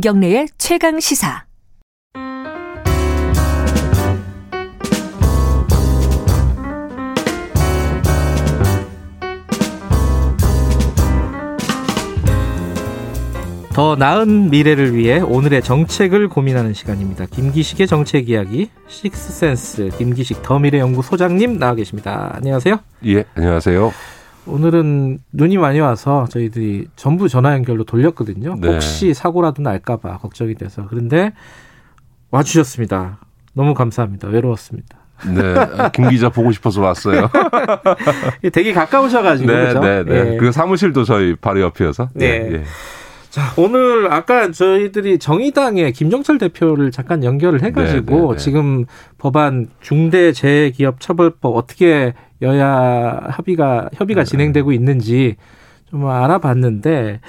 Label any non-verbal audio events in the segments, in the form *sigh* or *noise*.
김경래의 최강 시사. 더 나은 미래를 위해 오늘의 정책을 고민하는 시간입니다. 김기식의 정책 이야기, 식스센스 김기식 더 미래 연구 소장님 나와 계십니다. 안녕하세요. 예, 안녕하세요. 오늘은 눈이 많이 와서 저희들이 전부 전화 연결로 돌렸거든요. 네. 혹시 사고라도 날까봐 걱정이 돼서 그런데 와주셨습니다. 너무 감사합니다. 외로웠습니다. 네, 아, 김 기자 보고 싶어서 왔어요. *laughs* 되게 가까우셔가지고 네, 그죠? 네, 네. 예. 그 사무실도 저희 바로 옆이어서. 네. 예, 예. 자, 오늘 아까 저희들이 정의당의 김종철 대표를 잠깐 연결을 해가지고 네, 네, 네. 지금 법안 중대재해기업처벌법 어떻게 여야 합의가 협의가 네. 진행되고 있는지 좀 알아봤는데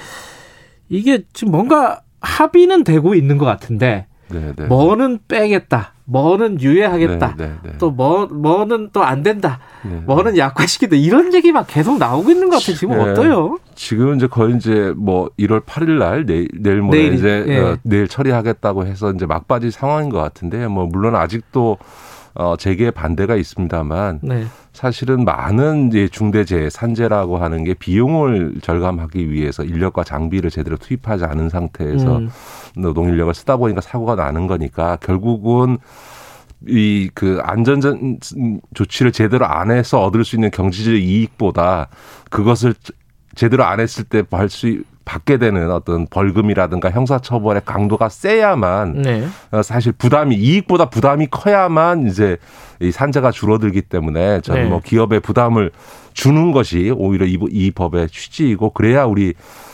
이게 지금 뭔가 합의는 되고 있는 것 같은데 네, 네. 뭐는 빼겠다, 뭐는 유예하겠다, 네, 네, 네. 또뭐 뭐는 또 안 된다, 네. 뭐는 약화시킨다 이런 얘기만 계속 나오고 있는 것 같아요. 지금 네. 어때요? 지금 이제 거의 이제 뭐 1월 8일 날 내일, 내일 모레 내일, 이제 예. 어, 내일 처리하겠다고 해서 이제 막바지 상황인 것 같은데 뭐 물론 아직도 어 재개에 반대가 있습니다만 네. 사실은 많은 이제 중대재해 산재라고 하는 게 비용을 절감하기 위해서 인력과 장비를 제대로 투입하지 않은 상태에서 음. 노동 인력을 쓰다 보니까 사고가 나는 거니까 결국은 이 그 안전전 조치를 제대로 안 해서 얻을 수 있는 경제적 이익보다 그것을 제대로 안 했을 때 벌 수 받게 되는 어떤 벌금이라든가 형사처벌의 강도가 세야만 네. 어, 사실 부담이 이익보다 부담이 커야만 이제 이 산재가 줄어들기 때문에 저는 네. 뭐 기업에 부담을 주는 것이 오히려 이, 이 법의 취지이고 그래야 우리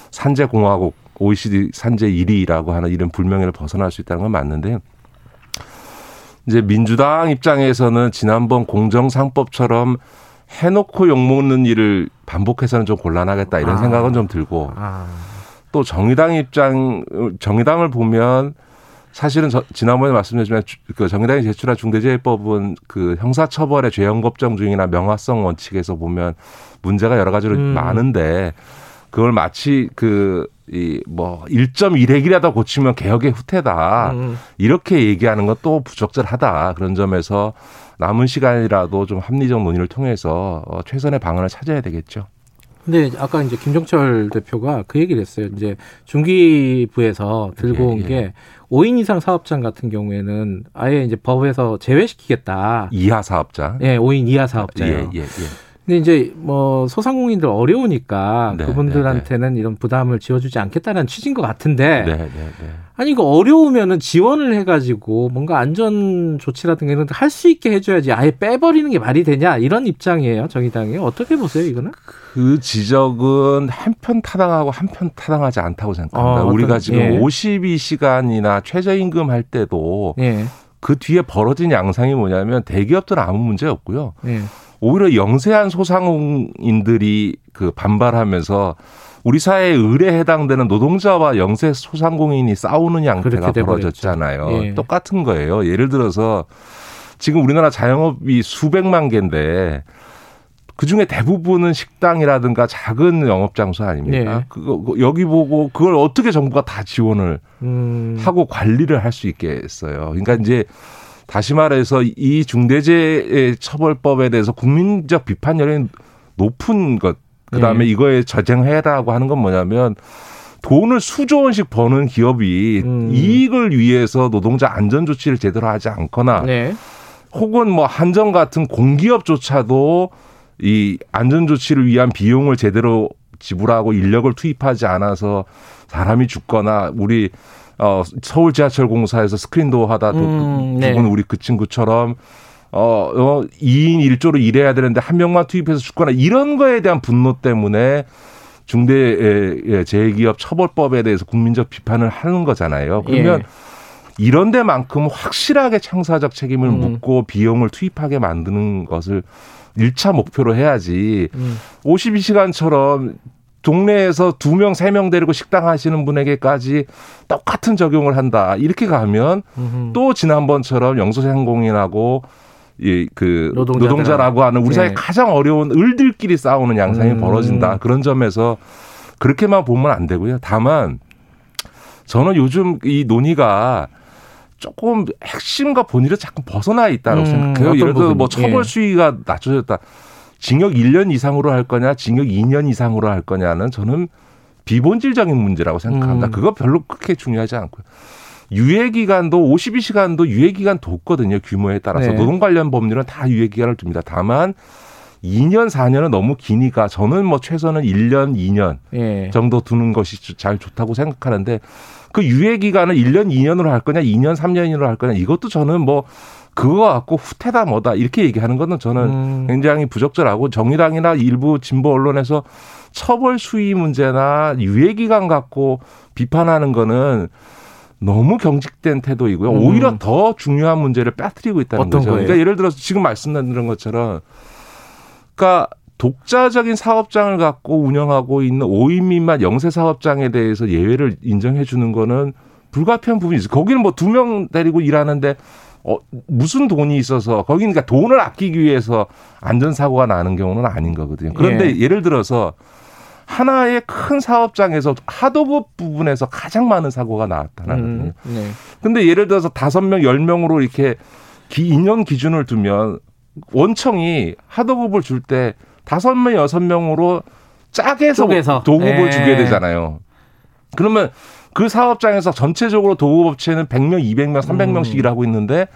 산재 공화국 OECD 산재 1위라고 하는 이런 불명예를 벗어날 수 있다는 건 맞는데 이제 민주당 입장에서는 지난번 공정상법처럼 해놓고 욕먹는 일을 반복해서는 좀 곤란하겠다 이런 아. 생각은 좀 들고 아. 또 정의당 입장 정의당을 보면 사실은 저, 지난번에 말씀드렸지만 주- 그 정의당이 제출한 중대재해법은 그 형사처벌의 죄형 법정 중이나 명화성 원칙에서 보면 문제가 여러 가지로 음. 많은데 그걸 마치 그 이뭐 1.1핵이라도 고치면 개혁의 후퇴다 음. 이렇게 얘기하는 건 또 부적절하다 그런 점에서 남은 시간이라도 좀 합리적 논의를 통해서 어, 최선의 방안을 찾아야 되겠죠. 근데 아까 이제 김종철 대표가 그 얘기를 했어요. 이제 중기부에서 들고 예, 온 예. 게 5인 이상 사업장 같은 경우에는 아예 이제 법에서 제외시키겠다. 이하 사업자. 예, 5인 이하 사업자요. 예, 예, 예. 근데 이제 뭐 소상공인들 어려우니까 네, 그분들한테는 이런 부담을 지어주지 않겠다는 취지인 것 같은데 네, 네, 네. 아니 이거 어려우면은 지원을 해가지고 뭔가 안전 조치라든가 이런 거할수 있게 해줘야지 아예 빼버리는 게 말이 되냐 이런 입장이에요 정의당이 어떻게 보세요 이거는? 그 지적은 한편 타당하고 한편 타당하지 않다고 생각합니다. 어, 어떤- 우리가 지금 예. 52시간이나 최저임금 할 때도 예, 그 뒤에 벌어진 양상이 뭐냐면 대기업들은 아무 문제 없고요. 예, 오히려 영세한 소상공인들이 그 반발하면서 우리 사회의 의뢰에 해당되는 노동자와 영세 소상공인이 싸우는 양태가. 벌어졌잖아요. 예. 똑같은 거예요. 예를 들어서 지금 우리나라 자영업이 수백만 개인데 그 중에 대부분은 식당이라든가 작은 영업 장소 아닙니까? 네. 그거 그거 여기 보고 그걸 어떻게 정부가 다 지원을 음, 하고 관리를 할 수 있게 했어요. 그러니까 이제 다시 말해서 이 중대재해 처벌법에 대해서 국민적 비판 여론이 높은 것. 그다음에 네. 이거에 저쟁해라고 하는 건 뭐냐면 돈을 수조 원씩 버는 기업이 음. 이익을 위해서 노동자 안전 조치를 제대로 하지 않거나 네, 혹은 뭐 한정 같은 공기업조차도 이 안전 조치를 위한 비용을 제대로 지불하고 인력을 투입하지 않아서 사람이 죽거나 우리 어 서울 지하철 공사에서 스크린도 하다 도- 음, 네. 죽은 우리 그 친구처럼 어, 어 2인 1조로 일해야 되는데 한 명만 투입해서 죽거나 이런 거에 대한 분노 때문에 중대 재해기업 처벌법에 대해서 국민적 비판을 하는 거잖아요. 그러면 예. 이런 데만큼 확실하게 창사적 책임을 음. 묻고 비용을 투입하게 만드는 것을 일차 목표로 해야지 음, 52시간처럼 동네에서 두 명, 세 명 데리고 식당 하시는 분에게까지 똑같은 적용을 한다. 이렇게 가면 음흠. 또 지난번처럼 영소상공인하고 이 그. 노동자라고 하는 우리 사회 네. 가장 어려운 을들끼리 싸우는 양상이 음. 벌어진다. 그런 점에서 그렇게만 보면 안 되고요. 다만 저는 요즘 이 논의가 조금 핵심과 본의를 자꾸 벗어나 있다고 음, 생각해요. 예를 들어 뭐? 처벌 예. 수위가 낮춰졌다. 징역 1년 이상으로 할 거냐, 징역 2년 이상으로 할 거냐는 저는 비본질적인 문제라고 생각합니다. 음. 그거 별로 그렇게 중요하지 않고요. 유예 기간도 52시간도 유예 기간 뒀거든요. 규모에 따라서 네. 노동 관련 법률은 다 유예 기간을 둡니다. 다만 2년 4년은 너무 기니까 저는 뭐 최소는 1년 2년 예. 정도 두는 것이 잘 좋다고 생각하는데 그 유예 기간을 1년 2년으로 할 거냐 2년 3년으로 할 거냐 이것도 저는 뭐 그거 갖고 후퇴다 뭐다 이렇게 얘기하는 거는 저는 음. 굉장히 부적절하고 정의당이나 일부 진보 언론에서 처벌 수위 문제나 유예 기간 갖고 비판하는 거는 너무 경직된 태도이고요. 음. 오히려 더 중요한 문제를 빠뜨리고 있다는 거죠. 거예요? 그러니까 예를 들어서 지금 말씀드린 것처럼 그러니까 독자적인 사업장을 갖고 운영하고 있는 5인 미만 영세 사업장에 대해서 예외를 인정해 주는 거는 불가피한 부분이 있어요. 거기는 뭐 두 명 데리고 일하는데 어, 무슨 돈이 있어서 거기는 그러니까 돈을 아끼기 위해서 안전사고가 나는 경우는 아닌 거거든요. 그런데 예. 예. 를 들어서 하나의 큰 사업장에서 하도급 부분에서 가장 많은 사고가 나타나거든요. 음, 네. 근데 예를 들어서 다섯 명, 열 명으로 이렇게 기, 인원 기준을 두면 원청이 하도급을 줄 때 다섯 명, 여섯 명으로 짜게서 쪼개서. 도급을 예. 주게 되잖아요. 그러면 그 사업장에서 전체적으로 도급 업체는 100명, 200명, 300명씩 음. 일하고 있는데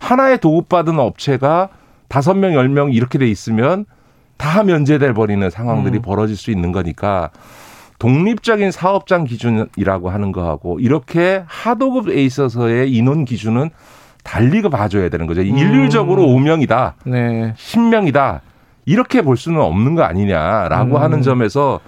하나의 도급받은 업체가 다섯 명, 열 명 이렇게 돼 있으면 다 면제돼 버리는 상황들이 음. 벌어질 수 있는 거니까 독립적인 사업장 기준이라고 하는 거하고 이렇게 하도급에 있어서의 인원 기준은 달리 그 봐줘야 되는 거죠. 일률적으로 5명이다, 네. 10명이다 이렇게 볼 수는 없는 거 아니냐라고 음. 하는 점에서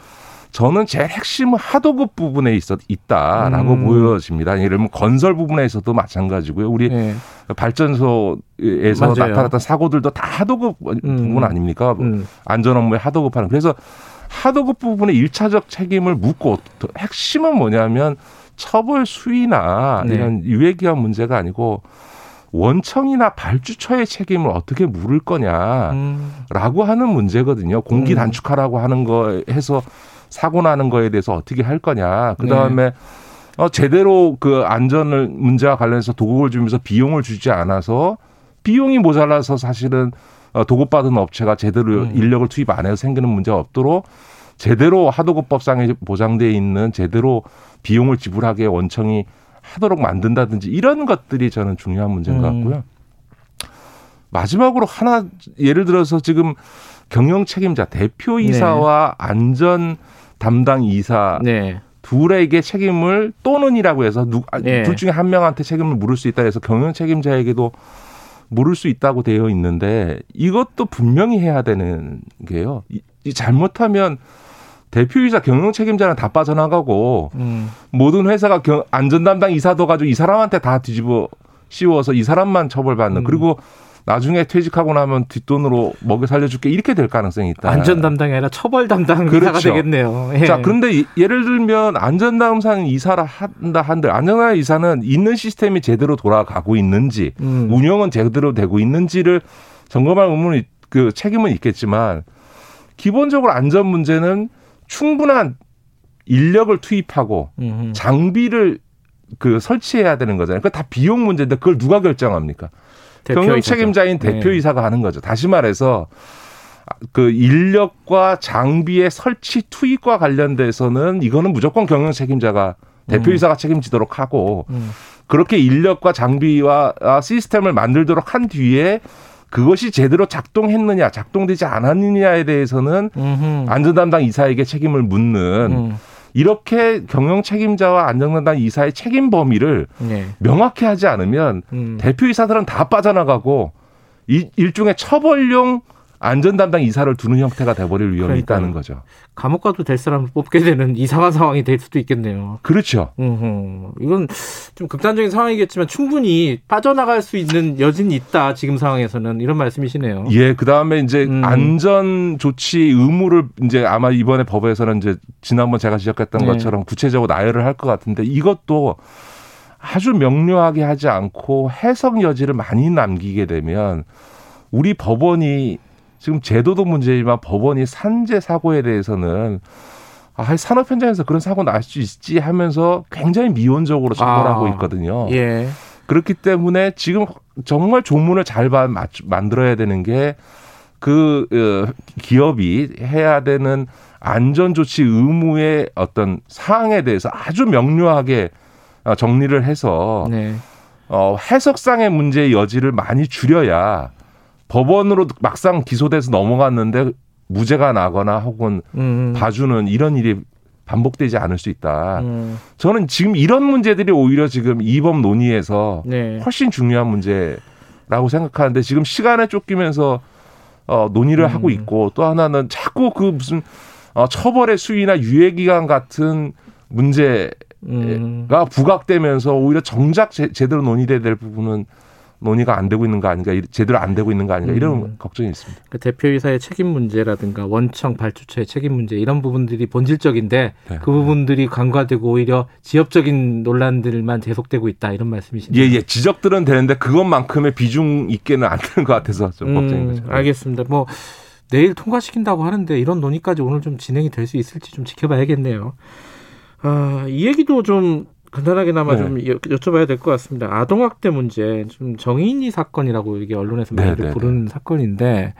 저는 제일 핵심은 하도급 부분에 있어 있다라고 음. 보여집니다. 예를 들면 건설 부분에서도 마찬가지고요. 우리 네. 발전소에서 맞아요. 나타났던 사고들도 다 하도급 부분 아닙니까? 음. 안전 업무에 하도급 하는. 그래서 하도급 부분에 일차적 책임을 묻고 또 핵심은 뭐냐면 처벌 수위나 네. 이런 유예기한 문제가 아니고 원청이나 발주처의 책임을 어떻게 물을 거냐라고 음. 하는 문제거든요. 공기 음. 단축하라고 하는 거 해서 사고 나는 거에 대해서 어떻게 할 거냐. 그 네. 다음에 어, 제대로 그 안전을 문제와 관련해서 도급을 주면서 비용을 주지 않아서 비용이 모자라서 사실은 어, 도급받은 업체가 제대로 음. 인력을 투입 안 해서 생기는 문제가 없도록 제대로 하도급법상에 보장돼 있는 제대로 비용을 지불하게 원청이 하도록 만든다든지 이런 것들이 저는 중요한 문제인 것 음. 같고요. 마지막으로 하나 예를 들어서 지금 경영 책임자 대표 이사와 안전 담당 이사 네. 둘에게 책임을 또는이라고 해서 누, 아, 네. 둘 중에 한 명한테 책임을 물을 수 있다 해서 경영 책임자에게도 물을 수 있다고 되어 있는데 이것도 분명히 해야 되는 게요. 이, 이 잘못하면 대표이사 경영 책임자는 다 빠져나가고 음. 모든 회사가 경- 안전 담당 이사도 가지고 이 사람한테 다 뒤집어 씌워서 이 사람만 처벌받는 음. 그리고 나중에 퇴직하고 나면 뒷돈으로 먹여 살려줄게 이렇게 될 가능성이 있다. 안전 담당이 아니라 처벌 담당 그렇죠. 이사가 되겠네요. 예. 자, 그런데 예- 예를 들면 안전 담당 이사를 한다 한들 안전 담당 이사는 있는 시스템이 제대로 돌아가고 있는지 음. 운영은 제대로 되고 있는지를 점검할 의무는 있- 그 책임은 있겠지만 기본적으로 안전 문제는 충분한 인력을 투입하고 음. 장비를 그 설치해야 되는 거잖아요. 그다 비용 문제인데 그걸 누가 결정합니까? 경영. 책임자인 네. 대표이사가 하는 거죠. 다시 말해서 그 인력과 장비의 설치 투입과 관련돼서는 이거는 무조건 경영 책임자가 대표이사가 책임지도록 하고 음. 그렇게 인력과 장비와 시스템을 만들도록 한 뒤에 그것이 제대로 작동했느냐, 작동되지 않았느냐에 대해서는 음흠. 안전 담당 이사에게 책임을 묻는 음. 이렇게 경영 책임자와 담당 이사의 책임 범위를 네. 명확히 하지 않으면 음. 대표이사들은 다 빠져나가고 이- 일종의 처벌용 안전 담당 이사를 두는 형태가 돼버릴 위험이 그러니까요. 있다는 거죠. 감옥 가도 될 사람을 뽑게 되는 *laughs* 이상한 상황이 될 수도 있겠네요. 그렇죠. 음흠. 이건 좀 극단적인 상황이겠지만 충분히 빠져나갈 수 있는 여진이 있다. 지금 상황에서는 이런 말씀이시네요. 예, 그 다음에 이제 음. 안전 조치 의무를 이제 아마 이번에 법에서는 이제 지난번 제가 지적했던 네. 것처럼 구체적으로 나열을 할 것 같은데 이것도 아주 명료하게 하지 않고 해석 여지를 많이 남기게 되면 우리 법원이 지금 제도도 문제지만 법원이 산재 사고에 대해서는 아, 산업 현장에서 그런 사고 날 수 있지 하면서 굉장히 미온적으로 접근하고 아. 있거든요. 예. 그렇기 때문에 지금 정말 조문을 잘 만들어야 되는 게 그 기업이 해야 되는 안전 조치 의무의 어떤 사항에 대해서 아주 명료하게 어, 정리를 해서 네. 어, 해석상의 문제의 여지를 많이 줄여야 법원으로 막상 기소돼서 넘어갔는데 무죄가 나거나 혹은 음. 봐주는 이런 일이 반복되지 않을 수 있다. 음. 저는 지금 이런 문제들이 오히려 지금 이법 논의에서 네. 훨씬 중요한 문제라고 생각하는데 지금 시간에 쫓기면서 어, 논의를 하고 음. 있고 또 하나는 자꾸 그 무슨 어, 처벌의 수위나 유예 기간 같은 문제가 음. 부각되면서 오히려 정작 제, 제대로 논의돼야 될 부분은 논의가 안 되고 있는 거 아닌가 이- 제대로 안 되고 있는 거 아닌가 이런 음. 걱정이 있습니다. 그 대표이사의 책임 문제라든가 원청 발주처의 책임 문제 이런 부분들이 본질적인데 네. 그 부분들이 간과되고 오히려 지역적인 논란들만 계속되고 있다 이런 말씀이신가요? 예, 예. 지적들은 되는데 그것만큼의 비중 있게는 안 되는 것 같아서 좀 걱정인 거죠. 음, 알겠습니다. 뭐 내일 통과시킨다고 하는데 이런 논의까지 오늘 좀 진행이 될 수 있을지 좀 지켜봐야겠네요. 아, 이 얘기도 좀 간단하게나마 네. 좀 여, 여쭤봐야 될 것 같습니다. 아동학대 문제 좀 정인이 사건이라고 이게 언론에서 네, 많이들 네, 부르는 사건인데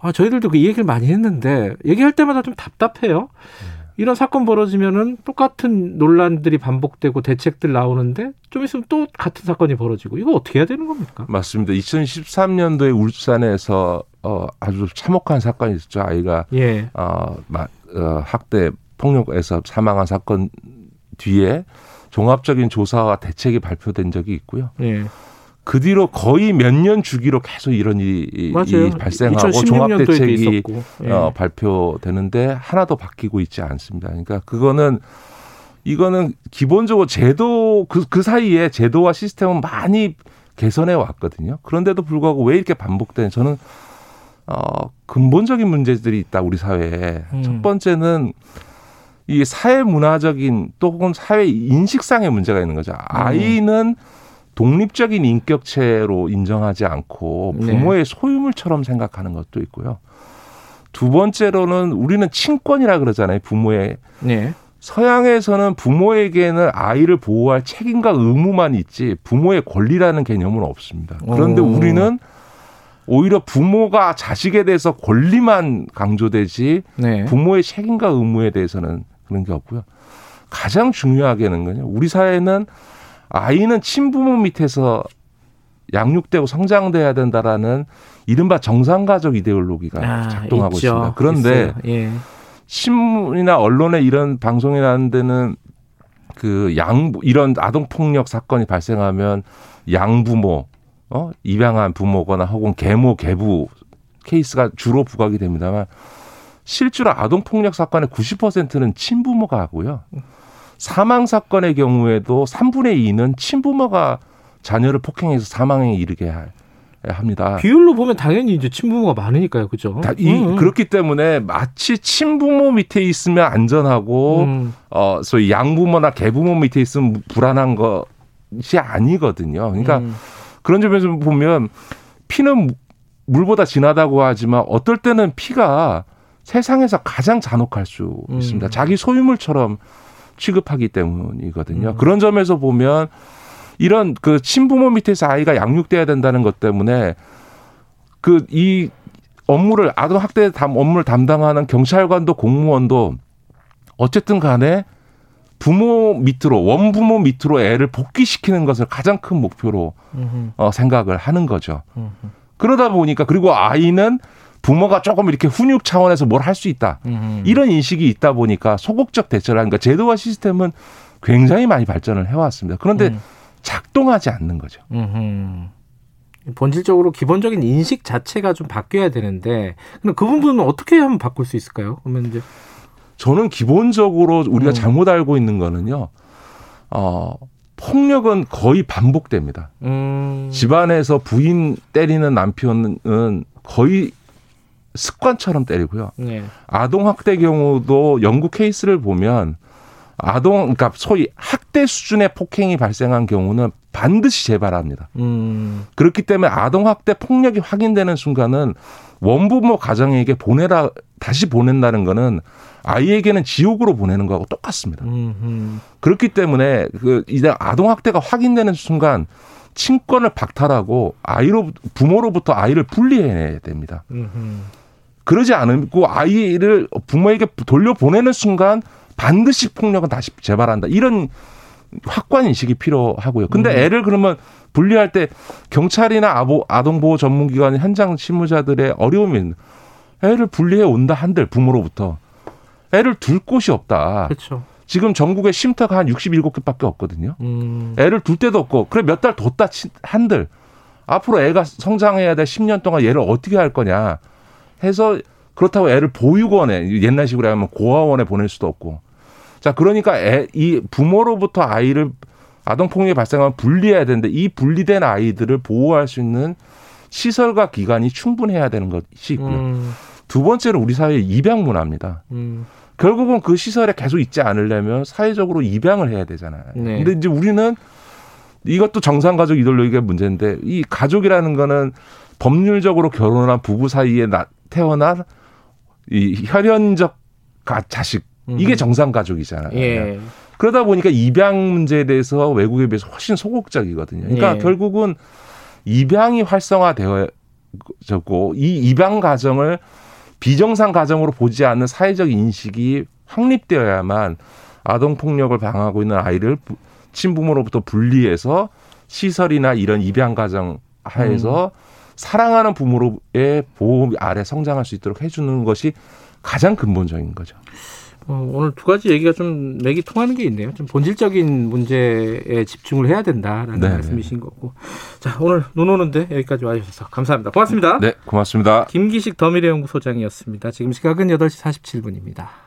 아, 저희들도 그 얘기를 많이 했는데 얘기할 때마다 좀 답답해요. 네. 이런 사건 벌어지면은 똑같은 논란들이 반복되고 대책들 나오는데 좀 있으면 또 같은 사건이 벌어지고 이거 어떻게 해야 되는 겁니까? 맞습니다. 2013년도에 울산에서 어, 아주 참혹한 사건이 있었죠. 아이가 예. 어, 마- 어, 학대 폭력에서 사망한 사건 뒤에 종합적인 조사와 대책이 발표된 적이 있고요. 예. 그 뒤로 거의 몇 년 주기로 계속 이런 일이 이- 맞아요. 이 발생하고 2016년도에도 종합 대책이 있었고. 예. 어, 발표되는데 하나도 바뀌고 있지 않습니다. 그러니까 그거는 이거는 기본적으로 제도 그, 그 사이에 제도와 시스템은 많이 개선해 왔거든요. 그런데도 불구하고 왜 이렇게 반복된 저는 어, 근본적인 문제들이 있다 우리 사회에. 음. 첫 번째는 이 사회 문화적인 또 혹은 사회 인식상의 문제가 있는 거죠. 아이는 독립적인 인격체로 인정하지 않고 네. 부모의 소유물처럼 생각하는 것도 있고요. 두 번째로는 우리는 친권이라 그러잖아요. 부모의 네. 서양에서는 부모에게는 아이를 보호할 책임과 의무만 있지 부모의 권리라는 개념은 없습니다. 그런데 오. 우리는 오히려 부모가 자식에 대해서 권리만 강조되지 네. 부모의 책임과 의무에 대해서는 그런 게 없고요. 가장 중요하게는요. 우리 사회는 아이는 친부모 밑에서 양육되고 성장돼야 된다라는 이른바 정상가족 이데올로기가 아, 작동하고 있죠. 있습니다. 그런데. 예. 신문이나 언론에 이런 방송이 나는 데는 그 양부 이런 아동 폭력 사건이 발생하면 양부모 어 입양한 부모거나 혹은 계모 계부 케이스가 주로 부각이 됩니다만 실제로 아동 폭력 사건의 90%는 친부모가 하고요. 사망 사건의 경우에도 3분의 2는 친부모가 자녀를 폭행해서 사망에 이르게 할- 합니다. 비율로 보면 당연히 이제 친부모가 많으니까요, 그죠? 다 이, 음, 음. 그렇기 때문에 마치 친부모 밑에 있으면 안전하고 음, 어 소위 양부모나 계부모 밑에 있으면 불안한 것이 아니거든요. 그러니까 음, 그런 점에서 보면 피는 무- 물보다 진하다고 하지만 어떨 때는 피가 세상에서 가장 잔혹할 수 음. 있습니다. 자기 소유물처럼 취급하기 때문이거든요. 음. 그런 점에서 보면 이런 그 친부모 밑에서 아이가 양육돼야 된다는 것 때문에 그 이 업무를 아동 학대 담 업무를 담당하는 경찰관도 공무원도 어쨌든 간에 부모 밑으로 원부모 밑으로 애를 복귀시키는 것을 가장 큰 목표로 음, 어, 생각을 하는 거죠. 음, 음, 그러다 보니까 그리고 아이는 부모가 조금 이렇게 훈육 차원에서 뭘 할 수 있다. 음. 이런 인식이 있다 보니까 소극적 대처를 하니까 제도와 시스템은 굉장히 많이 발전을 해왔습니다. 그런데 음. 작동하지 않는 거죠. 음흠. 본질적으로 기본적인 인식 자체가 좀 바뀌어야 되는데, 근데 그 부분은 어떻게 하면 바꿀 수 있을까요? 그러면 이제 저는 기본적으로 우리가 음. 잘못 알고 있는 거는요. 어, 폭력은 거의 반복됩니다. 음, 집안에서 부인 때리는 남편은 거의 습관처럼 때리고요. 네, 아동 학대 경우도 영국 케이스를 보면 아동 그러니까 소위 학대 수준의 폭행이 발생한 경우는 반드시 재발합니다. 음. 그렇기 때문에 아동 학대 폭력이 확인되는 순간은 원부모 가정에게 보내라 다시 보낸다는 거는 아이에게는 지옥으로 보내는 거하고 똑같습니다. 음. 음. 그렇기 때문에 그 이제 아동 학대가 확인되는 순간 친권을 박탈하고 아이로 부모로부터 아이를 분리해내야 됩니다. 음. 음. 그러지 않고 아이를 부모에게 돌려보내는 순간 반드시 폭력은 다시 재발한다. 이런 확고한 인식이 필요하고요. 근데 음. 애를 그러면 분리할 때 경찰이나 아보, 아동보호 전문기관 현장 실무자들의 어려움이 애를 분리해 온다 한들 부모로부터 애를 둘 곳이 없다. 그렇죠. 지금 전국에 쉼터가 한 67개밖에 없거든요. 음. 애를 둘 데도 없고 그래 몇 달 뒀다 치- 한들 앞으로 애가 성장해야 될 10년 동안 얘를 어떻게 할 거냐 해서 그렇다고 애를 보육원에 옛날식으로 하면 고아원에 보낼 수도 없고 자 그러니까 애, 이 부모로부터 아이를 아동 폭력이 발생하면 분리해야 되는데 이 분리된 아이들을 보호할 수 있는 시설과 기관이 충분해야 되는 것이 있고요. 음. 두 번째는 우리 사회 입양 문화입니다. 음. 결국은 그 시설에 계속 있지 않으려면 사회적으로 입양을 해야 되잖아요. 네. 근데 이제 우리는 이것도 정상 가족 이데올로기의 문제인데 이 가족이라는 거는 법률적으로 결혼한 부부 사이에 나, 태어난 이 혈연적 가, 자식 이게 음. 정상 가족이잖아요. 예. 그러다 보니까 입양 문제에 대해서 외국에 비해서 훨씬 소극적이거든요. 그러니까 예. 결국은 입양이 활성화되어졌고 이 입양 가정을 비정상 가정으로 보지 않는 사회적 인식이 확립되어야만 아동 폭력을 방하고 있는 아이를 부- 친부모로부터 분리해서 시설이나 이런 입양 가정 하에서 사랑하는 부모로의 보호 아래 성장할 수 있도록 해주는 것이 가장 근본적인 거죠. 어, 오늘 두 가지 얘기가 좀 맥이 통하는 게 있네요. 좀 본질적인 문제에 집중을 해야 된다라는 네, 말씀이신 거고. 자, 오늘 눈 오는데 여기까지 와주셔서 감사합니다. 고맙습니다. 네, 고맙습니다. 김기식 더미래연구소장이었습니다. 지금 시각은 8시 47분입니다.